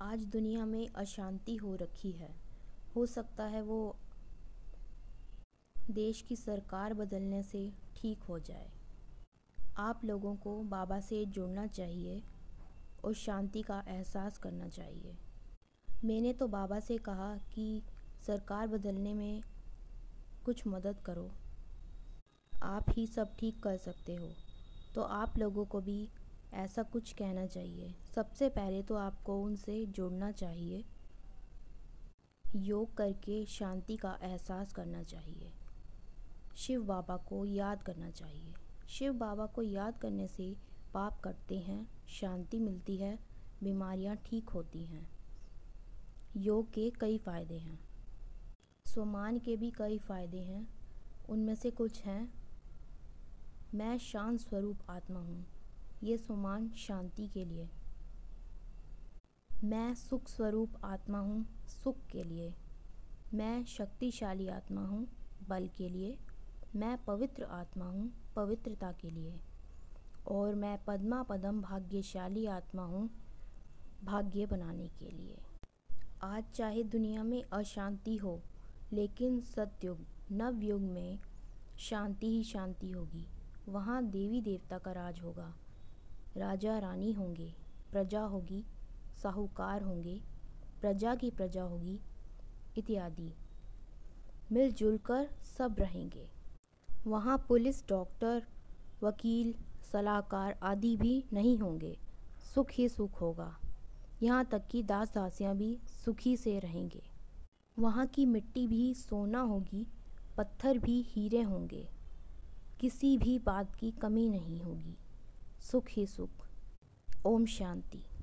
आज दुनिया में अशांति हो रखी है। हो सकता है वो देश की सरकार बदलने से ठीक हो जाए। आप लोगों को बाबा से जुड़ना चाहिए और शांति का एहसास करना चाहिए। मैंने तो बाबा से कहा कि सरकार बदलने में कुछ मदद करो। आप ही सब ठीक कर सकते हो। तो आप लोगों को भी ऐसा कुछ कहना चाहिए। सबसे पहले तो आपको उनसे जुड़ना चाहिए। योग करके शांति का एहसास करना चाहिए। शिव बाबा को याद करना चाहिए। शिव बाबा को याद करने से पाप कटते हैं, शांति मिलती है, बीमारियाँ ठीक होती हैं। योग के कई फ़ायदे हैं। स्वमान के भी कई फ़ायदे हैं। उनमें से कुछ हैं। मैं शांत स्वरूप आत्मा हूँ। ये सुमान शांति के लिए। मैं सुख स्वरूप आत्मा हूँ, सुख के लिए। मैं शक्तिशाली आत्मा हूँ, बल के लिए। मैं पवित्र आत्मा हूँ, पवित्रता के लिए। और मैं पद्मा पदम भाग्यशाली आत्मा हूँ, भाग्य बनाने के लिए। आज चाहे दुनिया में अशांति हो, लेकिन सत्युग, नवयुग में शांति ही शांति होगी। वहाँ देवी देवता का राज होगा। राजा रानी होंगे, प्रजा होगी, साहूकार होंगे, प्रजा की प्रजा होगी, इत्यादि। मिलजुल कर सब रहेंगे। वहाँ पुलिस, डॉक्टर, वकील, सलाहकार आदि भी नहीं होंगे। सुख ही सुख होगा। यहाँ तक कि दास दासियाँ भी सुखी से रहेंगे। वहाँ की मिट्टी भी सोना होगी, पत्थर भी हीरे होंगे। किसी भी बात की कमी नहीं होगी। सुख ही सुख। ओम शांति।